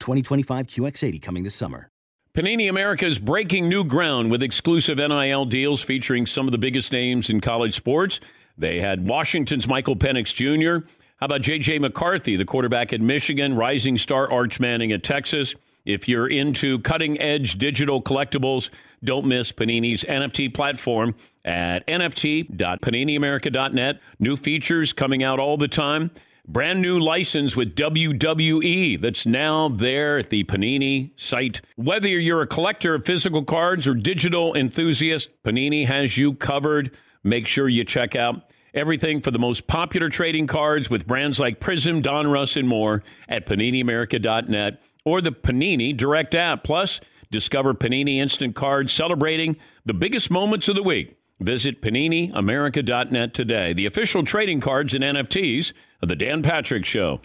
2025 QX80 coming this summer. Panini America is breaking new ground with exclusive NIL deals featuring some of the biggest names in college sports. They had Washington's Michael Penix Jr. How about J.J. McCarthy, the quarterback at Michigan, rising star Arch Manning at Texas? If you're into cutting edge digital collectibles, don't miss Panini's NFT platform at nft.paniniamerica.net. New features coming out all the time. Brand new license with WWE that's now there at the Panini site. Whether you're a collector of physical cards or digital enthusiast, Panini has you covered. Make sure you check out everything for the most popular trading cards with brands like Prism, Donruss, and more at PaniniAmerica.net or the Panini Direct app. Plus, discover Panini Instant Cards celebrating the biggest moments of the week. Visit PaniniAmerica.net today. The official trading cards and NFTs of The Dan Patrick Show.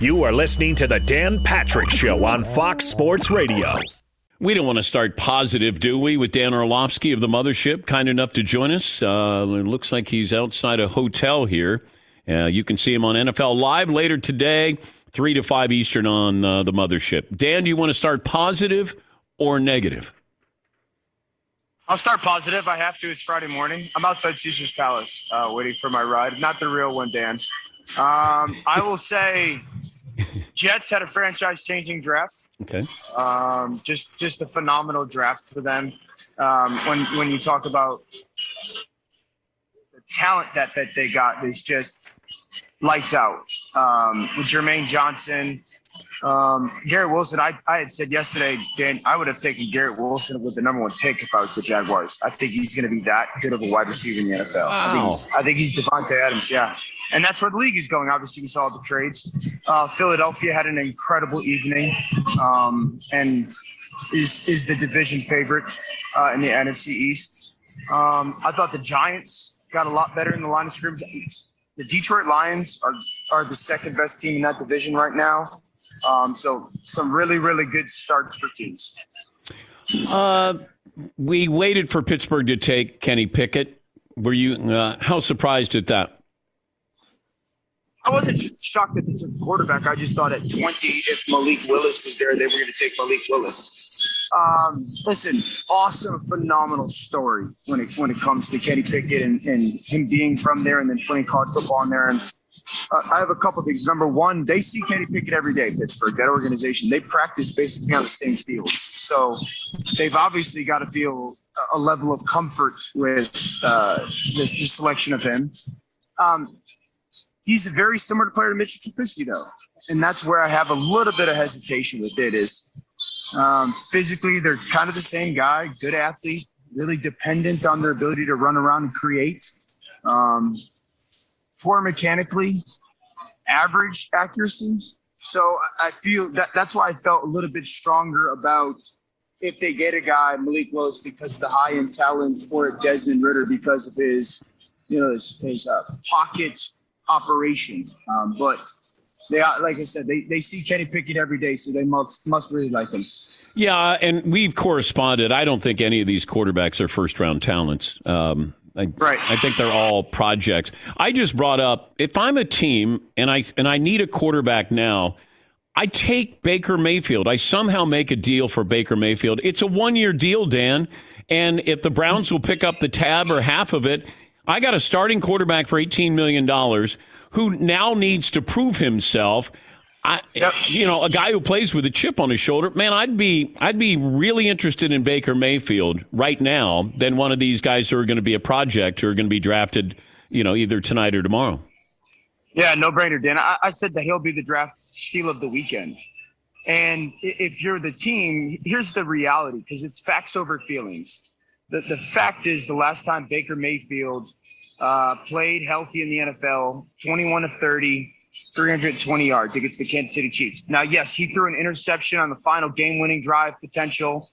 You are listening to The Dan Patrick Show on Fox Sports Radio. We don't want to start positive, do we, with Dan Orlovsky of the Mothership, kind enough to join us. Uh, it looks like he's outside a hotel here. Uh, you can see him on NFL Live later today, 3 to 5 Eastern on uh, the Mothership. Dan, do you want to start positive or negative? I'll start positive. I have to. It's Friday morning. I'm outside Caesar's Palace uh, waiting for my ride. Not the real one, Dan. Um, I will say Jets had a franchise changing draft. Okay. Um, just just a phenomenal draft for them. Um, when when you talk about the talent that, that they got is just lights out. Um, with Jermaine Johnson, um, Garrett Wilson, I, I had said yesterday, Dan, I would have taken Garrett Wilson with the number one pick if I was the Jaguars. I think he's going to be that good of a wide receiver in the NFL. Wow. I think he's, I think he's Davante Adams, yeah. And that's where the league is going. Obviously, we saw the trades. Uh, Philadelphia had an incredible evening um, and is, is the division favorite uh, in the NFC East. Um, I thought the Giants got a lot better in the line of scrimmage. The Detroit Lions are, are the second best team in that division right now. Um, so some really, really good starts for teams. Uh, we waited for Pittsburgh to take Kenny Pickett. Were you uh, how surprised at that? I wasn't shocked that they took the quarterback. I just thought at 20, if Malik Willis was there, they were going to take Malik Willis. Um, listen, awesome, phenomenal story when it when it comes to Kenny Pickett and, and him being from there and then playing college football in there. And uh, I have a couple of things. Number one, they see Kenny Pickett every day, Pittsburgh, that organization. They practice basically on the same fields. So they've obviously got to feel a level of comfort with uh, this, this selection of him. Um, he's a very similar player to Mitchell Trubisky, though. And that's where I have a little bit of hesitation with it is um, physically, they're kind of the same guy, good athlete, really dependent on their ability to run around and create. Um, poor mechanically, average accuracy. So I feel that that's why I felt a little bit stronger about if they get a guy Malik Willis because of the high end talent, or Desmond Ridder because of his, you know, his, his uh, pocket operation. Um, but they, like I said, they, they see Kenny Pickett every day, so they must must really like him. Yeah, and we've corresponded. I don't think any of these quarterbacks are first round talents. Um, I, right. I think they're all projects. I just brought up if I'm a team and I and I need a quarterback now, I take Baker Mayfield. I somehow make a deal for Baker Mayfield. It's a one year deal, Dan. And if the Browns will pick up the tab or half of it, I got a starting quarterback for $18 million who now needs to prove himself. I, yep. you know, a guy who plays with a chip on his shoulder, man, I'd be, I'd be really interested in Baker Mayfield right now than one of these guys who are going to be a project who are going to be drafted, you know, either tonight or tomorrow. Yeah, no brainer, Dan. I, I said that he'll be the draft steal of the weekend. And if you're the team, here's the reality because it's facts over feelings. The, the fact is, the last time Baker Mayfield uh, played healthy in the NFL, 21 of 30, 320 yards against the Kansas City Chiefs. Now, yes, he threw an interception on the final game winning drive potential,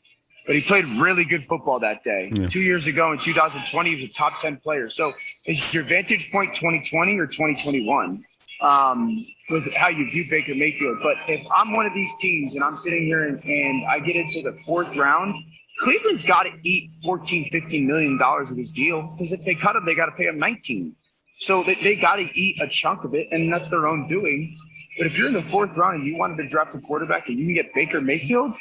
but he played really good football that day. Yeah. Two years ago in 2020, he was a top 10 player. So is your vantage point 2020 or 2021? Um, with how you view Baker Mayfield. But if I'm one of these teams and I'm sitting here and, and I get into the fourth round, Cleveland's got to eat 14, 15 million dollars of his deal because if they cut him, they got to pay him 19. So they, they got to eat a chunk of it, and that's their own doing. But if you're in the fourth round and you wanted to draft a quarterback and you can get Baker Mayfield,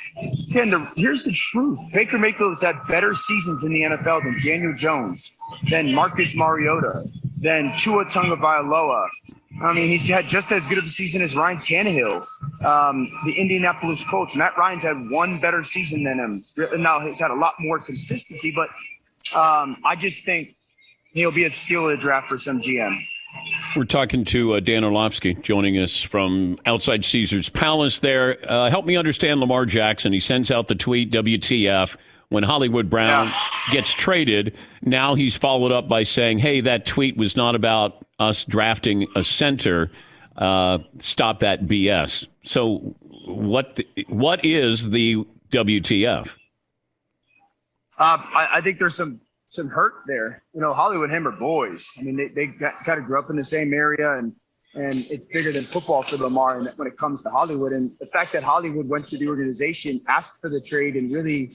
then the, here's the truth: Baker Mayfield has had better seasons in the NFL than Daniel Jones, than Marcus Mariota, than Tua Tagovailoa. I mean, he's had just as good of a season as Ryan Tannehill, um, the Indianapolis Colts. Matt Ryan's had one better season than him. Now he's had a lot more consistency, but um, I just think he'll be a steal of the draft for some GM. We're talking to uh, Dan Orlovsky, joining us from outside Caesar's Palace there. Uh, help me understand Lamar Jackson. He sends out the tweet, WTF, when Hollywood Brown yeah. gets traded. Now he's followed up by saying, hey, that tweet was not about us drafting a center. Uh, stop that BS. So, what the, what is the WTF? Uh, I, I, think there's some some hurt there. You know, Hollywood are boys. I mean, they, they got, kind of grew up in the same area, and and it's bigger than football for Lamar and when it comes to Hollywood. And the fact that Hollywood went to the organization, asked for the trade, and really,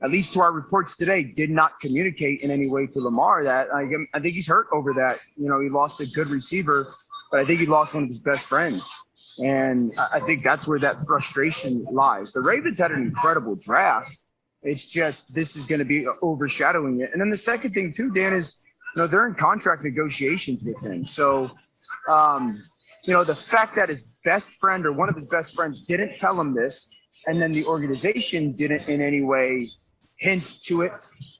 at least to our reports today, did not communicate in any way to Lamar that I, um, I think he's hurt over that. You know, he lost a good receiver, but I think he lost one of his best friends. And I think that's where that frustration lies. The Ravens had an incredible draft it's just this is going to be overshadowing it. And then the second thing too, Dan, is you know they're in contract negotiations with him. So, um, you know, the fact that his best friend or one of his best friends didn't tell him this, and then the organization didn't in any way hint to it.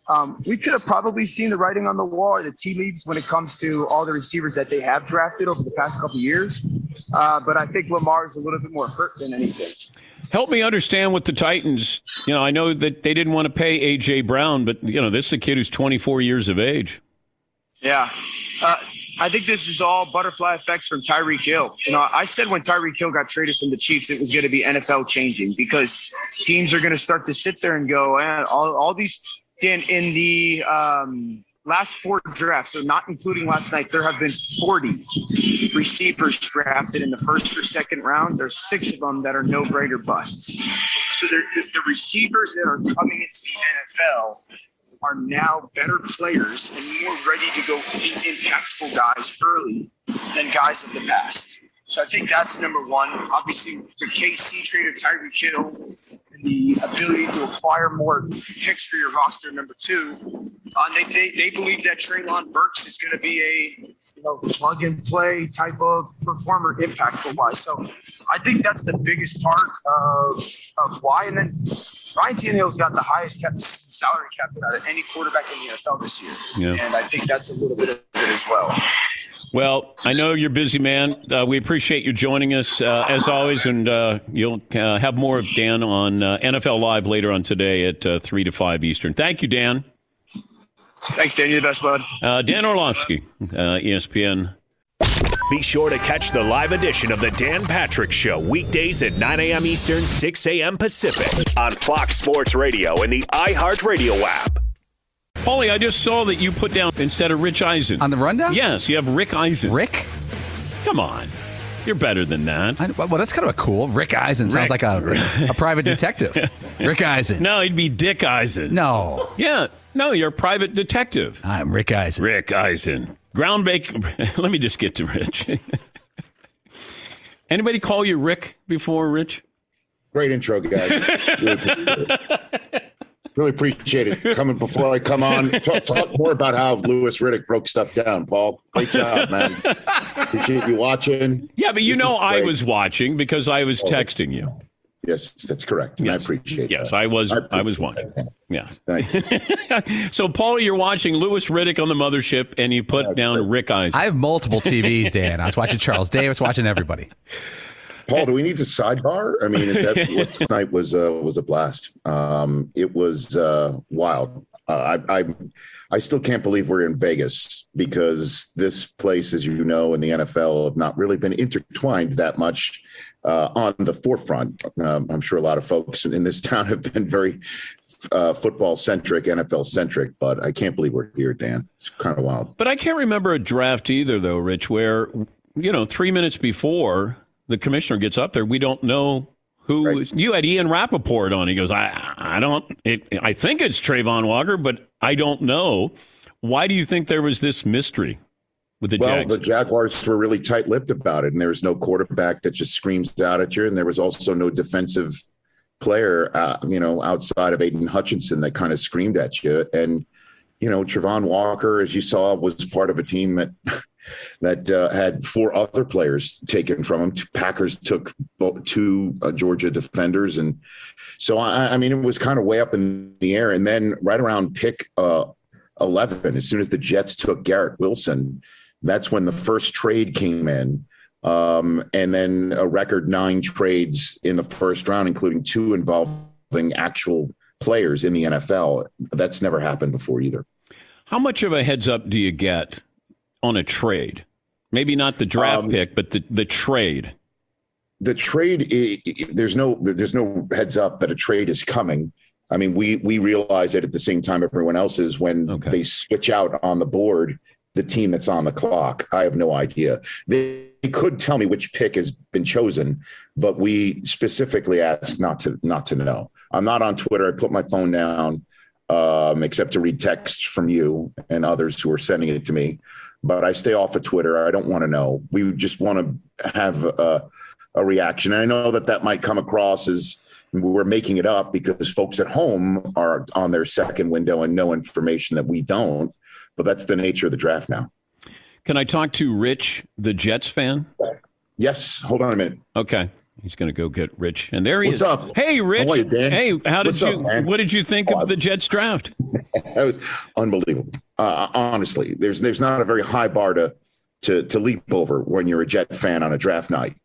Um, we could have probably seen the writing on the wall or the tea leaves when it comes to all the receivers that they have drafted over the past couple years. Uh, but I think Lamar is a little bit more hurt than anything. Help me understand what the Titans. You know, I know that they didn't want to pay AJ Brown, but you know, this is a kid who's 24 years of age. Yeah, uh, I think this is all butterfly effects from Tyreek Hill. You know, I said when Tyreek Hill got traded from the Chiefs, it was going to be NFL changing because teams are going to start to sit there and go, eh, all, all these in, in the um, last four drafts, so not including last night, there have been 40 receivers drafted in the first or second round. There's six of them that are no brainer busts. So the, the receivers that are coming into the NFL are now better players and more ready to go impactful guys early than guys of the past. So I think that's number one. Obviously, the KC trade of Tyreek Hill and the ability to acquire more picks for your roster. Number two, uh, they, they they believe that Treylon Burks is going to be a you know plug and play type of performer, impactful wise. So I think that's the biggest part of of why. And then Ryan Tannehill's got the highest cap salary cap out of any quarterback in the NFL this year, yeah. and I think that's a little bit of it as well. Well, I know you're busy, man. Uh, we appreciate you joining us uh, as always, and uh, you'll uh, have more of Dan on uh, NFL Live later on today at uh, three to five Eastern. Thank you, Dan. Thanks, Dan. You're the best, bud. Dan Orlovsky, ESPN Be sure to catch the live edition of the Dan Patrick Show weekdays at 9 a.m. Eastern, 6 a.m. Pacific on Fox Sports Radio and the iHeartRadio app. Paulie, I just saw that you put down instead of Rich Eisen. On the rundown? Yes, you have Rick Eisen. Rick? Come on. You're better than that. I, well, that's kind of a cool. Rick Eisen sounds Rick. like a, a private detective. Rick Eisen. No, he'd be Dick Eisen. No. Yeah. No, you're a private detective. I'm Rick Eisen. Rick Eisen. Ground bake. Let me just get to Rich. Anybody call you Rick before, Rich? Great intro, guys. Really appreciate it. Really appreciate it. Coming before I come on, talk, talk more about how Louis Riddick broke stuff down, Paul. Great job, man. Appreciate you watching. Yeah, but you This know I was watching because I was oh, texting you. Yes, that's correct. And I appreciate Yes, that. I was. I, appreciate was watching. that. Yeah. Thank you. So, Paul, you're watching Louis Riddick on the mothership, and you put down Rick Eisen. I have multiple TVs, Dan. I was watching Charles Davis, watching everybody. Paul, do we need to sidebar? I mean, is that what tonight was uh, was a blast. Um, it was uh, wild. Uh, I, I I still can't believe we're in Vegas because this place, as you know, in the NFL have not really been intertwined that much uh, on the forefront. Um, I'm sure a lot of folks in this town have been very uh, football centric, NFL centric, but I can't believe we're here, Dan. It's kind of wild. But I can't remember a draft either, though, Rich, where, you know, three minutes before the commissioner gets up there, we don't know who. Right. You had Ian Rapoport on. He goes, I, I don't, it, I think it's Travon Walker, but I don't know. Why do you think there was this mystery with the Well, Jags? the Jaguars were really tight-lipped about it, and there was no quarterback that just screams out at you, and there was also no defensive player, uh, you know, outside of Aidan Hutchinson that kind of screamed at you. And you know, Travon Walker, as you saw, was part of a team that that uh, had four other players taken from him. Packers took two uh, Georgia defenders, and so I, I mean, it was kind of way up in the air. And then right around pick uh, eleven, as soon as the Jets took Garrett Wilson, that's when the first trade came in. Um, and then a record nine trades in the first round, including two involving actual players in the NFL. That's never happened before either. How much of a heads up do you get on a trade? Maybe not the draft Um, pick, but the, the trade. the trade there's no there's no heads up that a trade is coming i mean we we realize it at the same time everyone else is when Okay. they switch out on the board the team that's on the clock i have no idea they, they could tell me which pick has been chosen but we specifically ask not to not to know i'm not on twitter i put my phone down um, except to read texts from you and others who are sending it to me but i stay off of twitter i don't want to know we just want to have a, a reaction. And I know that that might come across as we're making it up because folks at home are on their second window and know information that we don't. But that's the nature of the draft now. Can I talk to Rich, the Jets fan? Yes. Hold on a minute. Okay. He's going to go get Rich. And there he What's is. up? Hey, Rich. How you? Hey, how did What's you, up, what did you think of the Jets draft? That was unbelievable. Uh, honestly, there's there's not a very high bar to to to leap over when you're a Jet fan on a draft night.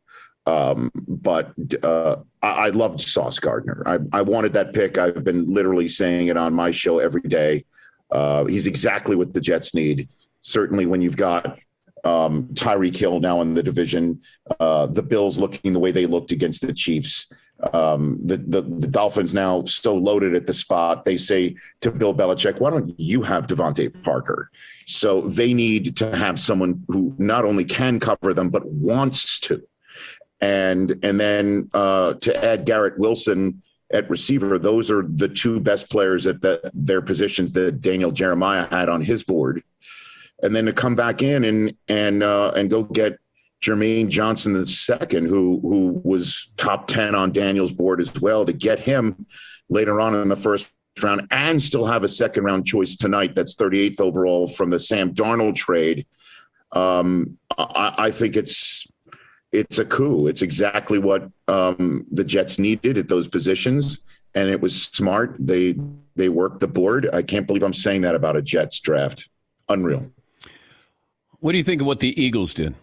Um, but uh, I, I loved Sauce Gardner. I, I wanted that pick. I've been literally saying it on my show every day. Uh, he's exactly what the Jets need. Certainly, when you've got um, Tyreek Hill now in the division, uh, the Bills looking the way they looked against the Chiefs. Um, the, the the Dolphins now so loaded at the spot. They say to Bill Belichick, "Why don't you have DeVante Parker?" So they need to have someone who not only can cover them but wants to. And and then uh, to add Garrett Wilson at receiver, those are the two best players at the, their positions that Daniel Jeremiah had on his board. And then to come back in and and uh, and go get Jermaine Johnson the second, who who was top ten on Daniel's board as well, to get him later on in the first round and still have a second round choice tonight. That's 38th overall from the Sam Darnold trade. Um, I, I think it's it's a coup. It's exactly what um, the Jets needed at those positions, and it was smart. They they worked the board. I can't believe I'm saying that about a Jets draft. Unreal. What do you think of what the Eagles did?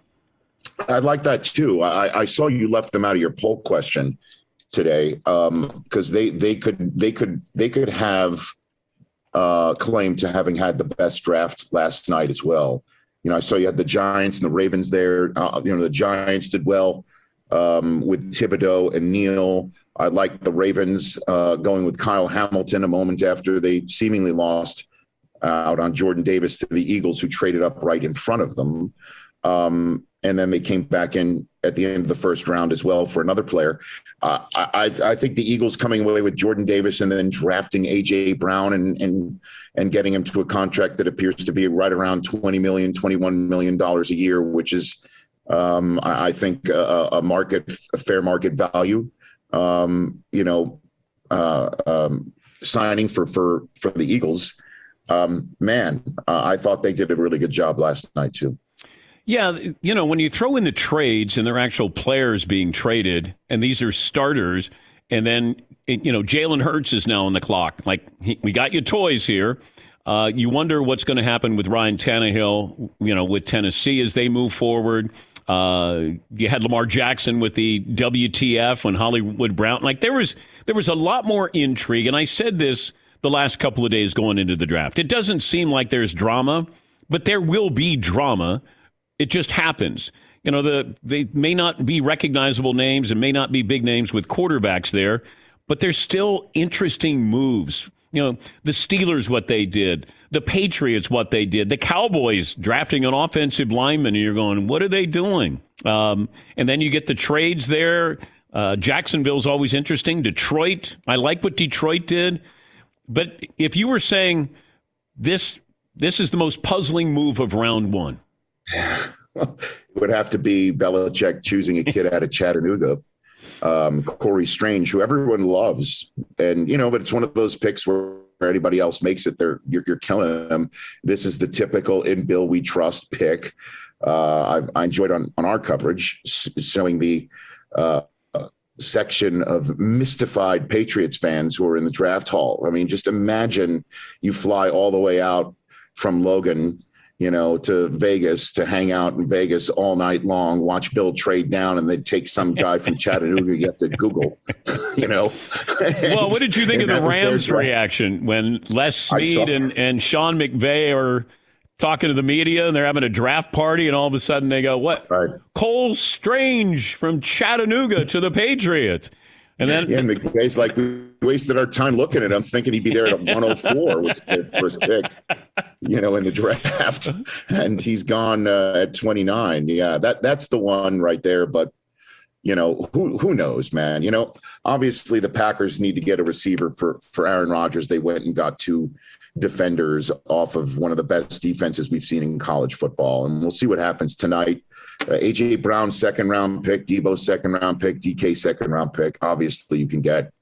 I like that too. I, I saw you left them out of your poll question today because they they could they could they could have uh, claim to having had the best draft last night as well. You know, I saw you had the Giants and the Ravens there. Uh, you know, the Giants did well um, with Thibodeaux and Neal. I like the Ravens uh, going with Kyle Hamilton a moment after they seemingly lost out on Jordan Davis to the Eagles, who traded up right in front of them. Um, and then they came back in at the end of the first round as well for another player. Uh, I, I, think the Eagles coming away with Jordan Davis and then drafting AJ Brown and and and getting him to a contract that appears to be right around 20 million, 21 million dollars a year, which is um, I, I, think a, a, market, a fair market value. Um, you know, uh, um, signing for for for the Eagles. Um, man, uh, I thought they did a really good job last night too. Yeah, you know, when you throw in the trades and they're actual players being traded, and these are starters, and then you know Jalen Hurts is now on the clock. Like he, we got your toys here. Uh, you wonder what's going to happen with Ryan Tannehill, you know, with Tennessee as they move forward. Uh, you had Lamar Jackson with the WTF when Hollywood Brown. Like there was there was a lot more intrigue, and I said this the last couple of days going into the draft. It doesn't seem like there's drama, but there will be drama it just happens. You know, the they may not be recognizable names and may not be big names with quarterbacks there, but there's still interesting moves. You know, the Steelers, what they did, the Patriots, what they did, the Cowboys drafting an offensive lineman, and you're going, what are they doing? Um, and then you get the trades there. Uh, Jacksonville's always interesting. Detroit, I like what Detroit did. But if you were saying this, this is the most puzzling move of round one, it would have to be Belichick choosing a kid out of Chattanooga, um, Corey Strange, who everyone loves, and you know, but it's one of those picks where anybody else makes it, they're you're, you're killing them. This is the typical in Bill we trust pick. Uh, I, I, enjoyed on on our coverage showing the. Uh, section of mystified Patriots fans who are in the draft hall. I mean, just imagine you fly all the way out from Logan you know, to Vegas to hang out in Vegas all night long, watch Bill trade down, and they'd take some guy from Chattanooga. You have to Google, you know. And, well, what did you think of the Rams' reaction when Les Snead and, and Sean McVay are talking to the media and they're having a draft party, and all of a sudden they go, "What? Right. Cole Strange from Chattanooga to the Patriots." And then yeah, McVay's like we wasted our time looking at him, thinking he'd be there at 104, which is their first pick, you know, in the draft, and he's gone uh, at 29. Yeah, that that's the one right there. But you know, who who knows, man? You know, obviously the Packers need to get a receiver for for Aaron Rodgers. They went and got two defenders off of one of the best defenses we've seen in college football, and we'll see what happens tonight. Uh, AJ Brown, second round pick, Deebo, second round pick, DK, second round pick. Obviously, you can get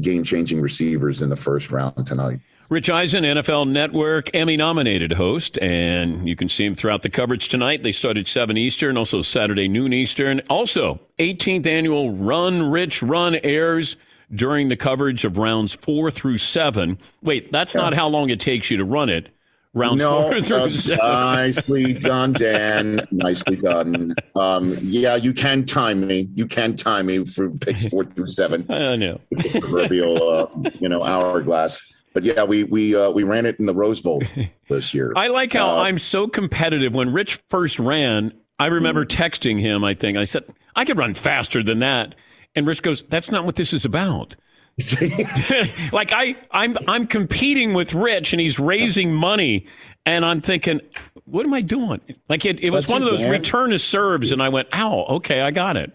game changing receivers in the first round tonight. Rich Eisen, NFL Network Emmy nominated host, and you can see him throughout the coverage tonight. They started 7 Eastern, also Saturday noon Eastern. Also, 18th annual Run Rich Run airs during the coverage of rounds four through seven. Wait, that's yeah. not how long it takes you to run it round no, four through seven. nicely done, Dan. nicely done. Um, yeah, you can time me. You can time me for picks four through seven. I know. Proverbial, uh, you know, hourglass. But yeah, we we uh, we ran it in the Rose Bowl this year. I like how uh, I'm so competitive. When Rich first ran, I remember mm-hmm. texting him. I think I said I could run faster than that, and Rich goes, "That's not what this is about." like I, I'm, I'm competing with Rich, and he's raising money, and I'm thinking, what am I doing? Like it, it was one of those return to serves, and I went, ow, okay, I got it.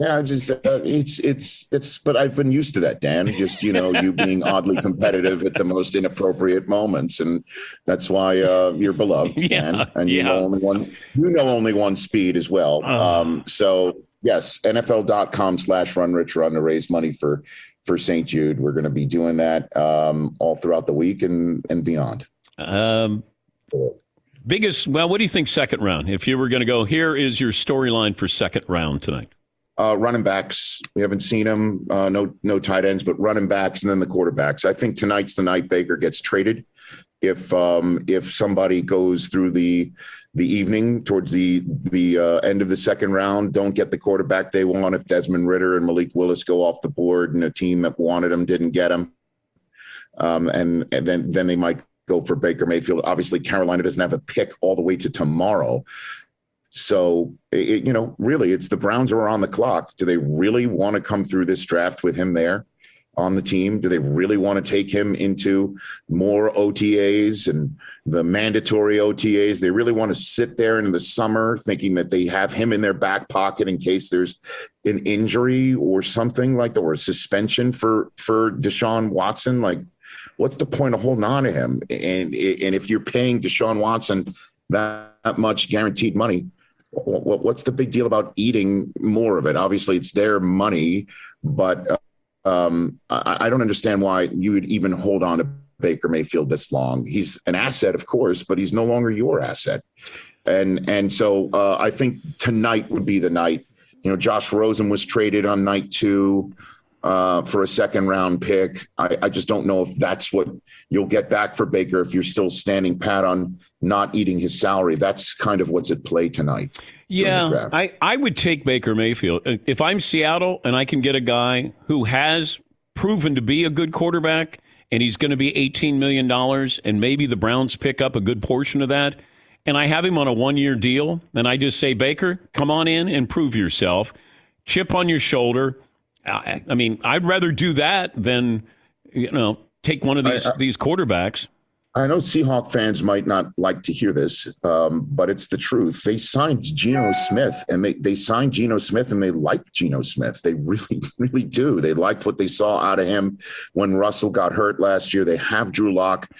Yeah, just uh, it's it's it's. But I've been used to that, Dan. Just you know, you being oddly competitive at the most inappropriate moments, and that's why uh, you're beloved, Dan. Yeah, and you know only one. You know only one speed as well. Uh, um, so yes, NFL.com slash Run Rich Run to raise money for for St. Jude. We're going to be doing that um, all throughout the week and and beyond. Um, biggest. Well, what do you think? Second round. If you were going to go, here is your storyline for second round tonight. Uh, running backs, we haven't seen them. Uh, no, no tight ends, but running backs, and then the quarterbacks. I think tonight's the night Baker gets traded. If um, if somebody goes through the the evening towards the the uh, end of the second round don't get the quarterback they want if Desmond Ridder and Malik Willis go off the board and a team that wanted them didn't get them um, and and then then they might go for Baker Mayfield. Obviously, Carolina doesn't have a pick all the way to tomorrow. So, it, you know, really, it's the Browns are on the clock. Do they really want to come through this draft with him there on the team? Do they really want to take him into more OTAs and the mandatory OTAs? They really want to sit there in the summer thinking that they have him in their back pocket in case there's an injury or something like that, or a suspension for for Deshaun Watson? Like, what's the point of holding on to him? And and if you're paying Deshaun Watson that much guaranteed money, what's the big deal about eating more of it? Obviously, it's their money, but um, I, I, don't understand why you would even hold on to Baker Mayfield this long. He's an asset, of course, but he's no longer your asset. And and so uh, I think tonight would be the night. You know, Josh Rosen was traded on night two uh, for a second round pick. I, I, just don't know if that's what you'll get back for Baker if you're still standing pat on not eating his salary. That's kind of what's at play tonight. Yeah, I, I would take Baker Mayfield. Uh, if I'm Seattle and I can get a guy who has proven to be a good quarterback and he's going to be $18 million and maybe the Browns pick up a good portion of that and I have him on a one year deal, and I just say, Baker, come on in and prove yourself. Chip on your shoulder I, I mean, I'd rather do that than you know take one of these I, I, these quarterbacks. I know Seahawk fans might not like to hear this, um, but it's the truth. They signed Geno Smith, and they, they signed Geno Smith, and they like Geno Smith. They really, really do. They liked what they saw out of him when Russell got hurt last year. They have Drew Lock.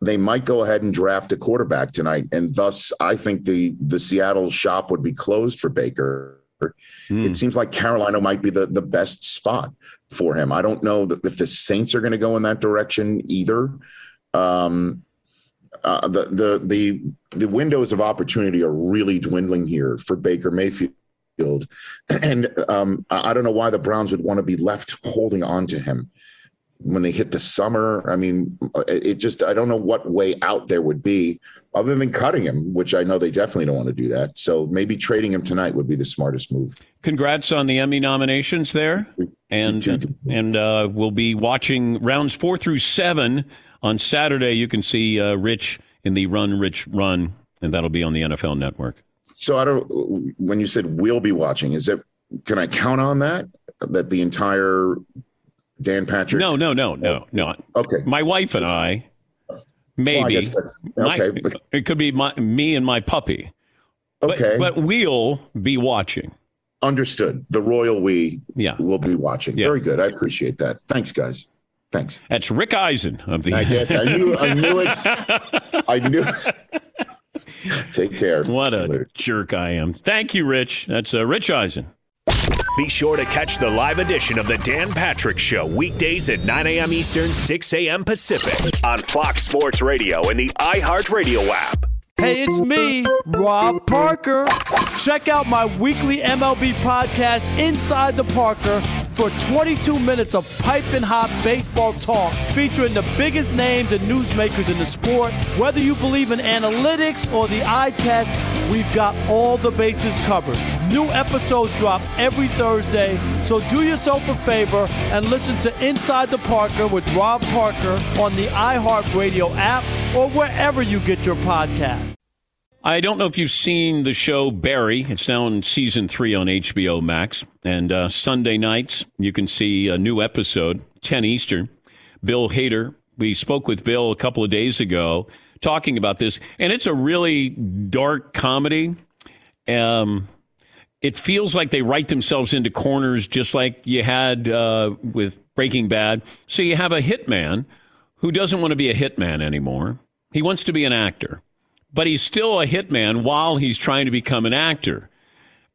They might go ahead and draft a quarterback tonight, and thus I think the the Seattle shop would be closed for Baker Mm. It seems like Carolina might be the, the best spot for him. I don't know if the Saints are going to go in that direction either. Um, uh, the the the the windows of opportunity are really dwindling here for Baker Mayfield, and um, I don't know why the Browns would want to be left holding on to him when they hit the summer. I mean, it just I don't know what way out there would be other than cutting him, which I know they definitely don't want to do that. So maybe trading him tonight would be the smartest move. Congrats on the Emmy nominations there, and and uh, we'll be watching rounds four through seven on Saturday. You can see uh, Rich in the Run Rich Run, and that'll be on the NFL Network. So I don't. When you said we'll be watching, is it? Can I count on that? That the entire Dan Patrick? No, no, no, no, no. Okay. My wife and I, maybe. Well, I okay. My, it could be my, me and my puppy. Okay. But, but, we'll be watching. Understood. The royal we yeah. will be watching. Yeah. Very good. I appreciate that. Thanks, guys. Thanks. That's Rick Eisen of the. I guess I knew. I knew it. I knew. Take care. What a jerk I am. Thank you, Rich. That's uh, Rich Eisen. Be sure to catch the live edition of the Dan Patrick Show weekdays at 9 a.m. Eastern, 6 a.m. Pacific on Fox Sports Radio and the iHeartRadio app. Hey, it's me, Rob Parker. Check out my weekly MLB podcast, Inside the Parker, for 22 minutes of piping hot baseball talk featuring the biggest names and newsmakers in the sport. Whether you believe in analytics or the eye test, we've got all the bases covered. New episodes drop every Thursday, so do yourself a favor and listen to Inside the Parker with Rob Parker on the iHeartRadio app or wherever you get your podcast. I don't know if you've seen the show Barry. It's now in season three on HBO Max. And uh, Sunday nights, you can see a new episode, 10 Eastern. Bill Hader. We spoke with Bill a couple of days ago talking about this. And it's a really dark comedy. Um, it feels like they write themselves into corners just like you had uh, with Breaking Bad. So you have a hitman who doesn't want to be a hitman anymore. He wants to be an actor, but he's still a hitman while he's trying to become an actor.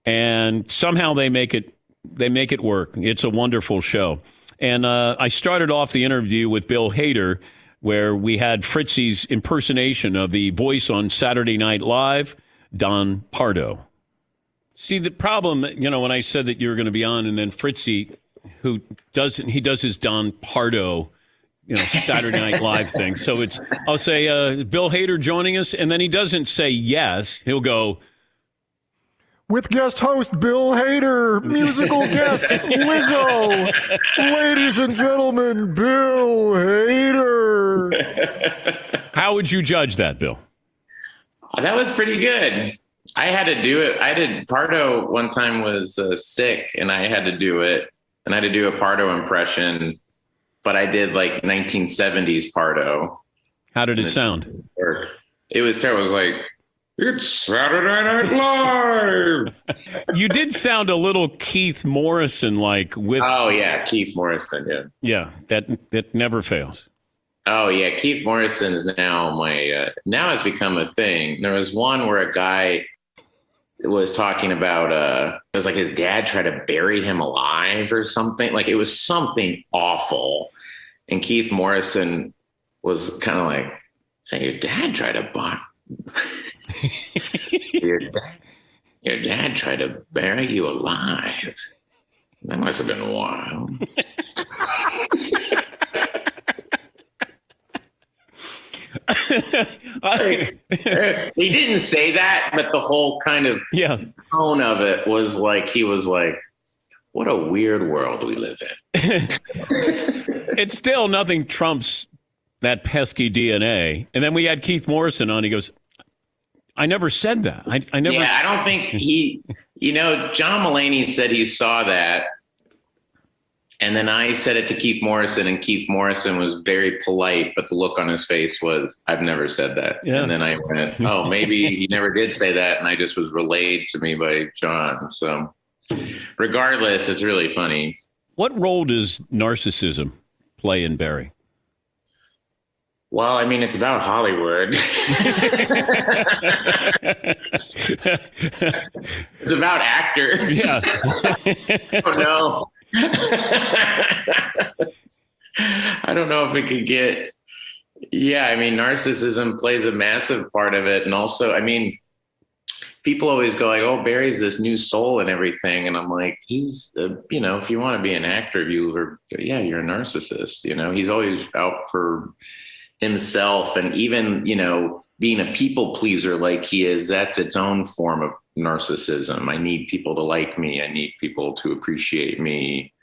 And somehow they make it they make it work. It's a wonderful show. And uh, I started off the interview with Bill Hader, where we had Fritzie's impersonation of the voice on Saturday Night Live, Don Pardo. See the problem, you know, when I said that you were going to be on, and then Fritzie, who doesn't, he does his Don Pardo you know Saturday Night Live thing. So it's I'll say uh, Bill Hader joining us, and then he doesn't say yes. He'll go with guest host Bill Hader, musical guest Lizzo, ladies and gentlemen, Bill Hader. How How would you judge that, Bill? Oh, that was pretty good. I had to do it. I did Pardo one time was uh, sick, and I had to do it, and I had to do a Pardo impression, but I did like 1970s Pardo. How did it sound? It was terrible. It was like it's Saturday Night Live. you did sound a little Keith Morrison like with. Oh yeah, Keith Morrison. Yeah. Yeah, that that never fails. Oh yeah, Keith Morrison is now my uh, now has become a thing. There was one where a guy was talking about uh it was like his dad tried to bury him alive or something. Like it was something awful. And Keith Morrison was kind of like saying, Your dad tried to buy your, dad, your dad tried to bury you alive. That must have been a he didn't say that, but the whole kind of yeah. tone of it was like he was like, "What a weird world we live in." it's still nothing trumps that pesky DNA. And then we had Keith Morrison on. He goes, "I never said that. I, I never." Yeah, I don't think he. You know, John Mulaney said he saw that and then I said it to Keith Morrison, and Keith Morrison was very polite, but the look on his face was, I've never said that. Yeah. And then I went, Oh, maybe he never did say that. And I just was relayed to me by John. So, regardless, it's really funny. What role does narcissism play in Barry? Well, I mean, it's about Hollywood. it's about actors. Yeah. oh, no. I don't know if it could get. Yeah, I mean, narcissism plays a massive part of it, and also, I mean, people always go like, "Oh, Barry's this new soul and everything," and I'm like, he's, uh, you know, if you want to be an actor, you are, yeah, you're a narcissist. You know, he's always out for himself, and even, you know, being a people pleaser like he is, that's its own form of narcissism. I need people to like me. I need people to appreciate me.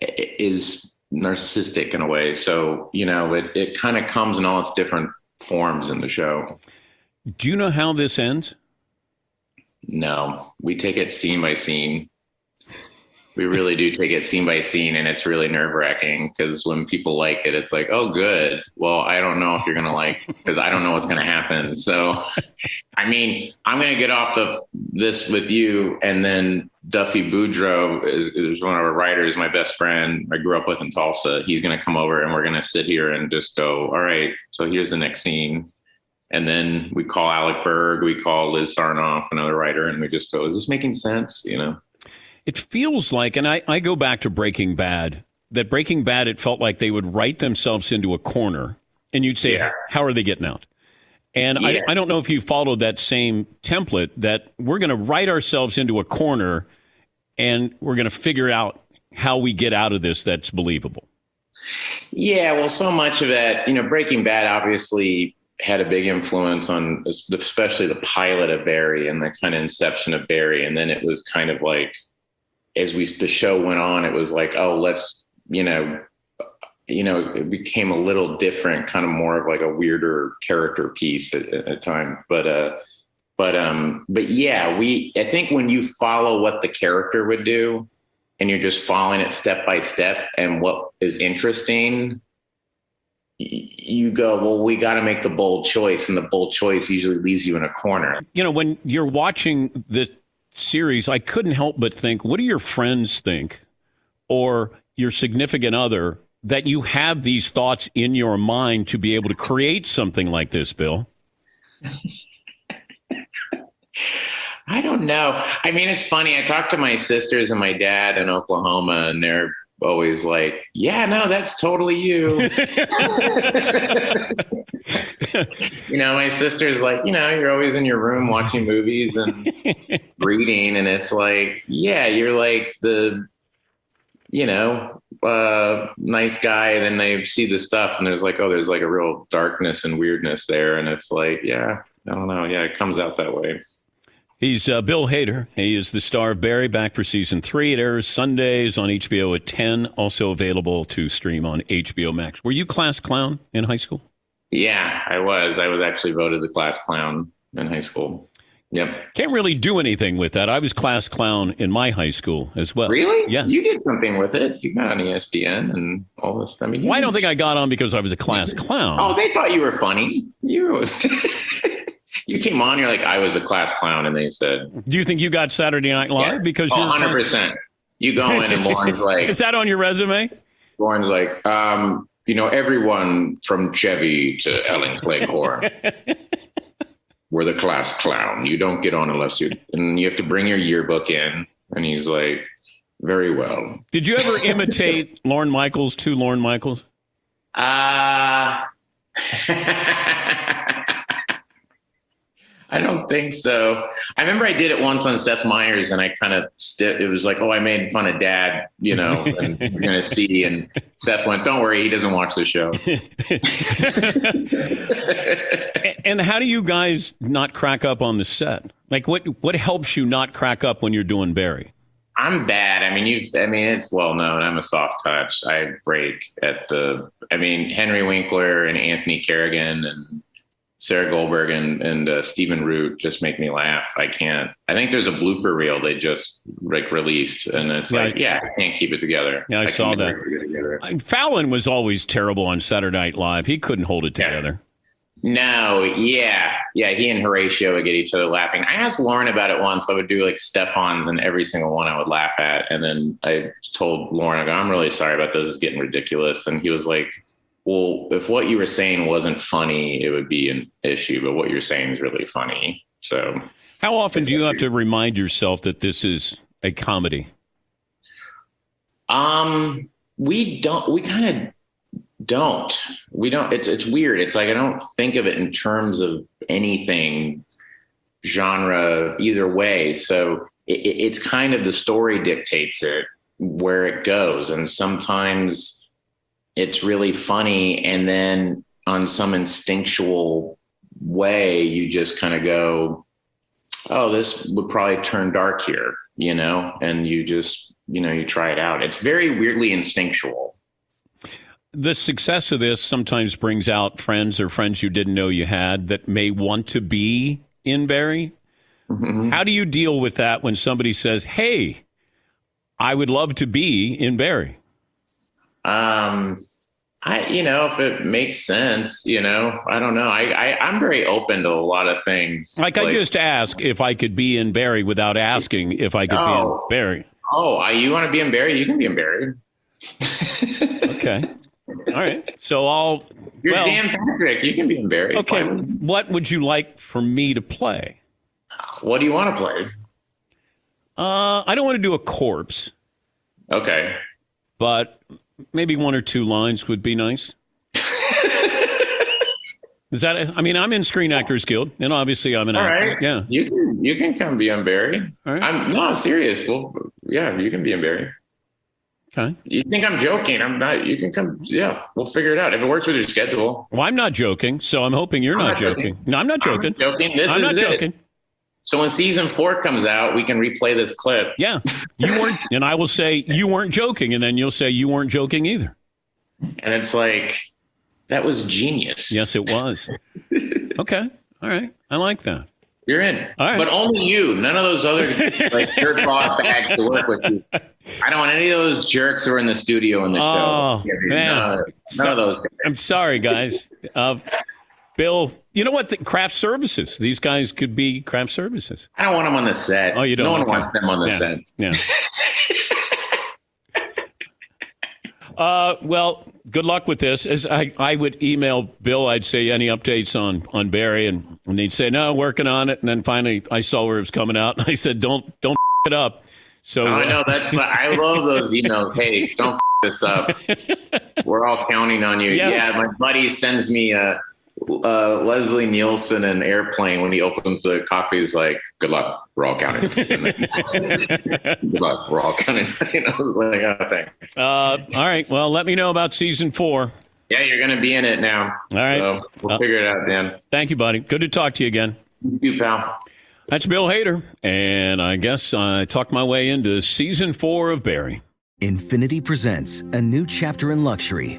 Is narcissistic in a way. So you know, it it kind of comes in all its different forms in the show. Do you know how this ends? No, we take it scene by scene. We really do take it scene by scene, and it's really nerve wracking because when people like it, it's like, oh, good. Well, I don't know if you're gonna like because I don't know what's gonna happen. So, I mean, I'm gonna get off the this with you, and then Duffy Boudreau is, is one of our writers, my best friend. I grew up with in Tulsa. He's gonna come over, and we're gonna sit here and just go, all right. So here's the next scene. And then we call Alec Berg, we call Liz Sarnoff, another writer, and we just go, is this making sense? You know? It feels like, and I, I go back to Breaking Bad, that Breaking Bad, it felt like they would write themselves into a corner and you'd say, Yeah. How are they getting out? And Yeah. I, I don't know if you followed that same template that we're going to write ourselves into a corner and we're going to figure out how we get out of this that's believable. Yeah, well, so much of that, you know, Breaking Bad obviously had a big influence on especially the pilot of Barry and the kind of inception of Barry. And then it was kind of like, as we the show went on, it was like, oh, let's, you know, you know, it became a little different, kind of more of like a weirder character piece at, at a time. But uh, but um, but yeah, we I think when you follow what the character would do, and you're just following it step by step, and what is interesting, you go, well, we got to make the bold choice, and the bold choice usually leaves you in a corner. You know, when you're watching this series, I couldn't help but think, what do your friends think or your significant other that you have these thoughts in your mind to be able to create something like this, Bill? I don't know. I mean, it's funny. I talk to my sisters and my dad in Oklahoma, and they're always like, "Yeah, no, that's totally you." you know, my sister's like, you know, you're always in your room watching movies and reading, and it's like, yeah, you're like the, you know, uh, nice guy, and then they see the stuff, and there's like, oh, there's like a real darkness and weirdness there, and it's like, yeah, I don't know, yeah, it comes out that way. He's uh, Bill Hader. He is the star of Barry, back for season three. It airs Sundays on HBO at 10, also available to stream on HBO Max. Were you class clown in high school? Yeah, I was. I was actually voted the class clown in high school. Yep. Can't really do anything with that. I was class clown in my high school as well. Really? Yeah. You did something with it. You got on ESPN and all this. I mean, Well, I don't think I got on because I was a class clown. Oh, they thought you were funny. You. you came on. You're like, I was a class clown, and they said, Do you think you got Saturday Night Live Yeah. because oh, you're 100 percent. You go in, and Lauren's like, Is that on your resume? Lauren's like, um, you know, everyone from Chevy to Ellen Cleghorn. We're the class clown. You don't get on unless you and you have to bring your yearbook in. And he's like, very well. Did you ever imitate Lorne Michaels to Lorne Michaels? Uh I don't think so. I remember I did it once on Seth Meyers, and I kind of st- it was like, oh, I made fun of Dad, you know, and he's gonna see. And Seth went, "Don't worry, he doesn't watch the show." And how do you guys not crack up on the set? Like, what what helps you not crack up when you're doing Barry? I'm bad. I mean, you. I mean, it's well known. I'm a soft touch. I break at the. I mean, Henry Winkler and Anthony Carrigan and Sarah Goldberg and and uh, Stephen Root just make me laugh. I can't. I think there's a blooper reel they just like released, and it's Yeah. like, yeah, I can't keep it together. Yeah, I can saw that. never get it together. Fallon was always terrible on Saturday Night Live. He couldn't hold it together. No, yeah, yeah. He and Horatio would get each other laughing. I asked Lorne about it once. I would do like Stefon's, and every single one I would laugh at. And then I told Lorne, I go, "I'm really sorry about this. It's getting ridiculous." And he was like, "Well, if what you were saying wasn't funny, it would be an issue. But what you're saying is really funny." So How often do you have to remind yourself that this is a comedy? Um, we don't. We kind of don't. We don't. It's it's weird. It's like I don't think of it in terms of anything genre either way. So it, it- it's kind of the story dictates it where it goes, and sometimes it's really funny, and then on some instinctual way, you just kind of go, "Oh, this would probably turn dark here," you know, and you just you know you try it out. It's very weirdly instinctual. The success of this sometimes brings out friends or friends you didn't know you had that may want to be in Barry. Mm-hmm. How do you deal with that when somebody says, "Hey, I would love to be in Barry"? Um, I, you know, if it makes sense, you know, I don't know. I, I I'm very open to a lot of things. Like, I just asked if I could be in Barry without asking if I could Oh. be in Barry. Oh, I, you want to be in Barry? You can be in Barry. Okay. All right. So I'll. You're well, Dan Patrick. You can be in Barry. Okay. What would you like for me to play? What do you want to play? Uh, I don't want to do a corpse, Okay. but maybe one or two lines would be nice. Is that? I mean, I'm in Screen Actors Guild, and obviously I'm an All actor. right. Yeah. You can you can come be on Barry. All right. I'm no I'm serious. Well, yeah, you can be in Barry. Okay. You think I'm joking? I'm not. You can come. Yeah, we'll figure it out if it works with your schedule. Well, I'm not joking, so I'm hoping you're I'm not joking. joking. No, I'm not joking. I'm joking. This I'm is not it. So when season four comes out, we can replay this clip. Yeah, you weren't, and I will say you weren't joking, and then you'll say you weren't joking either. And it's like, that was genius. Yes, it was. okay. All right. I like that. You're in. All right. But only you. None of those other like jerk off bags to work with you. I don't want any of those jerks who are in the studio in the Oh, show. Yeah, man. None, of- none of those. I'm sorry, guys. Uh, Bill, you know what? The craft services. These guys could be craft services. I don't want them on the set. Oh, you don't? No one Okay. wants them on the Yeah. set. Yeah. uh, well, good luck with this. As I, I would email Bill, I'd say any updates on on Barry, and, and he'd say no, working on it. And then finally, I saw where it was coming out, and I said, don't don't it up. So Oh, I uh, know that's. I love those emails. Hey, don't f- this up. We're all counting on you. Yes. Yeah, my buddy sends me uh, uh, Leslie Nielsen an airplane when he opens the copy. He's like, "Good luck. We're all counting. Good luck. We're all counting." you know, like, oh, thanks. uh, all right. Well, let me know about season four. Yeah, you're gonna be in it now. All right. So we'll Uh, figure it out, Dan. Thank you, buddy. Good to talk to you again. You pal. That's Bill Hader, and I guess I talked my way into season four of Barry. Infiniti presents a new chapter in luxury,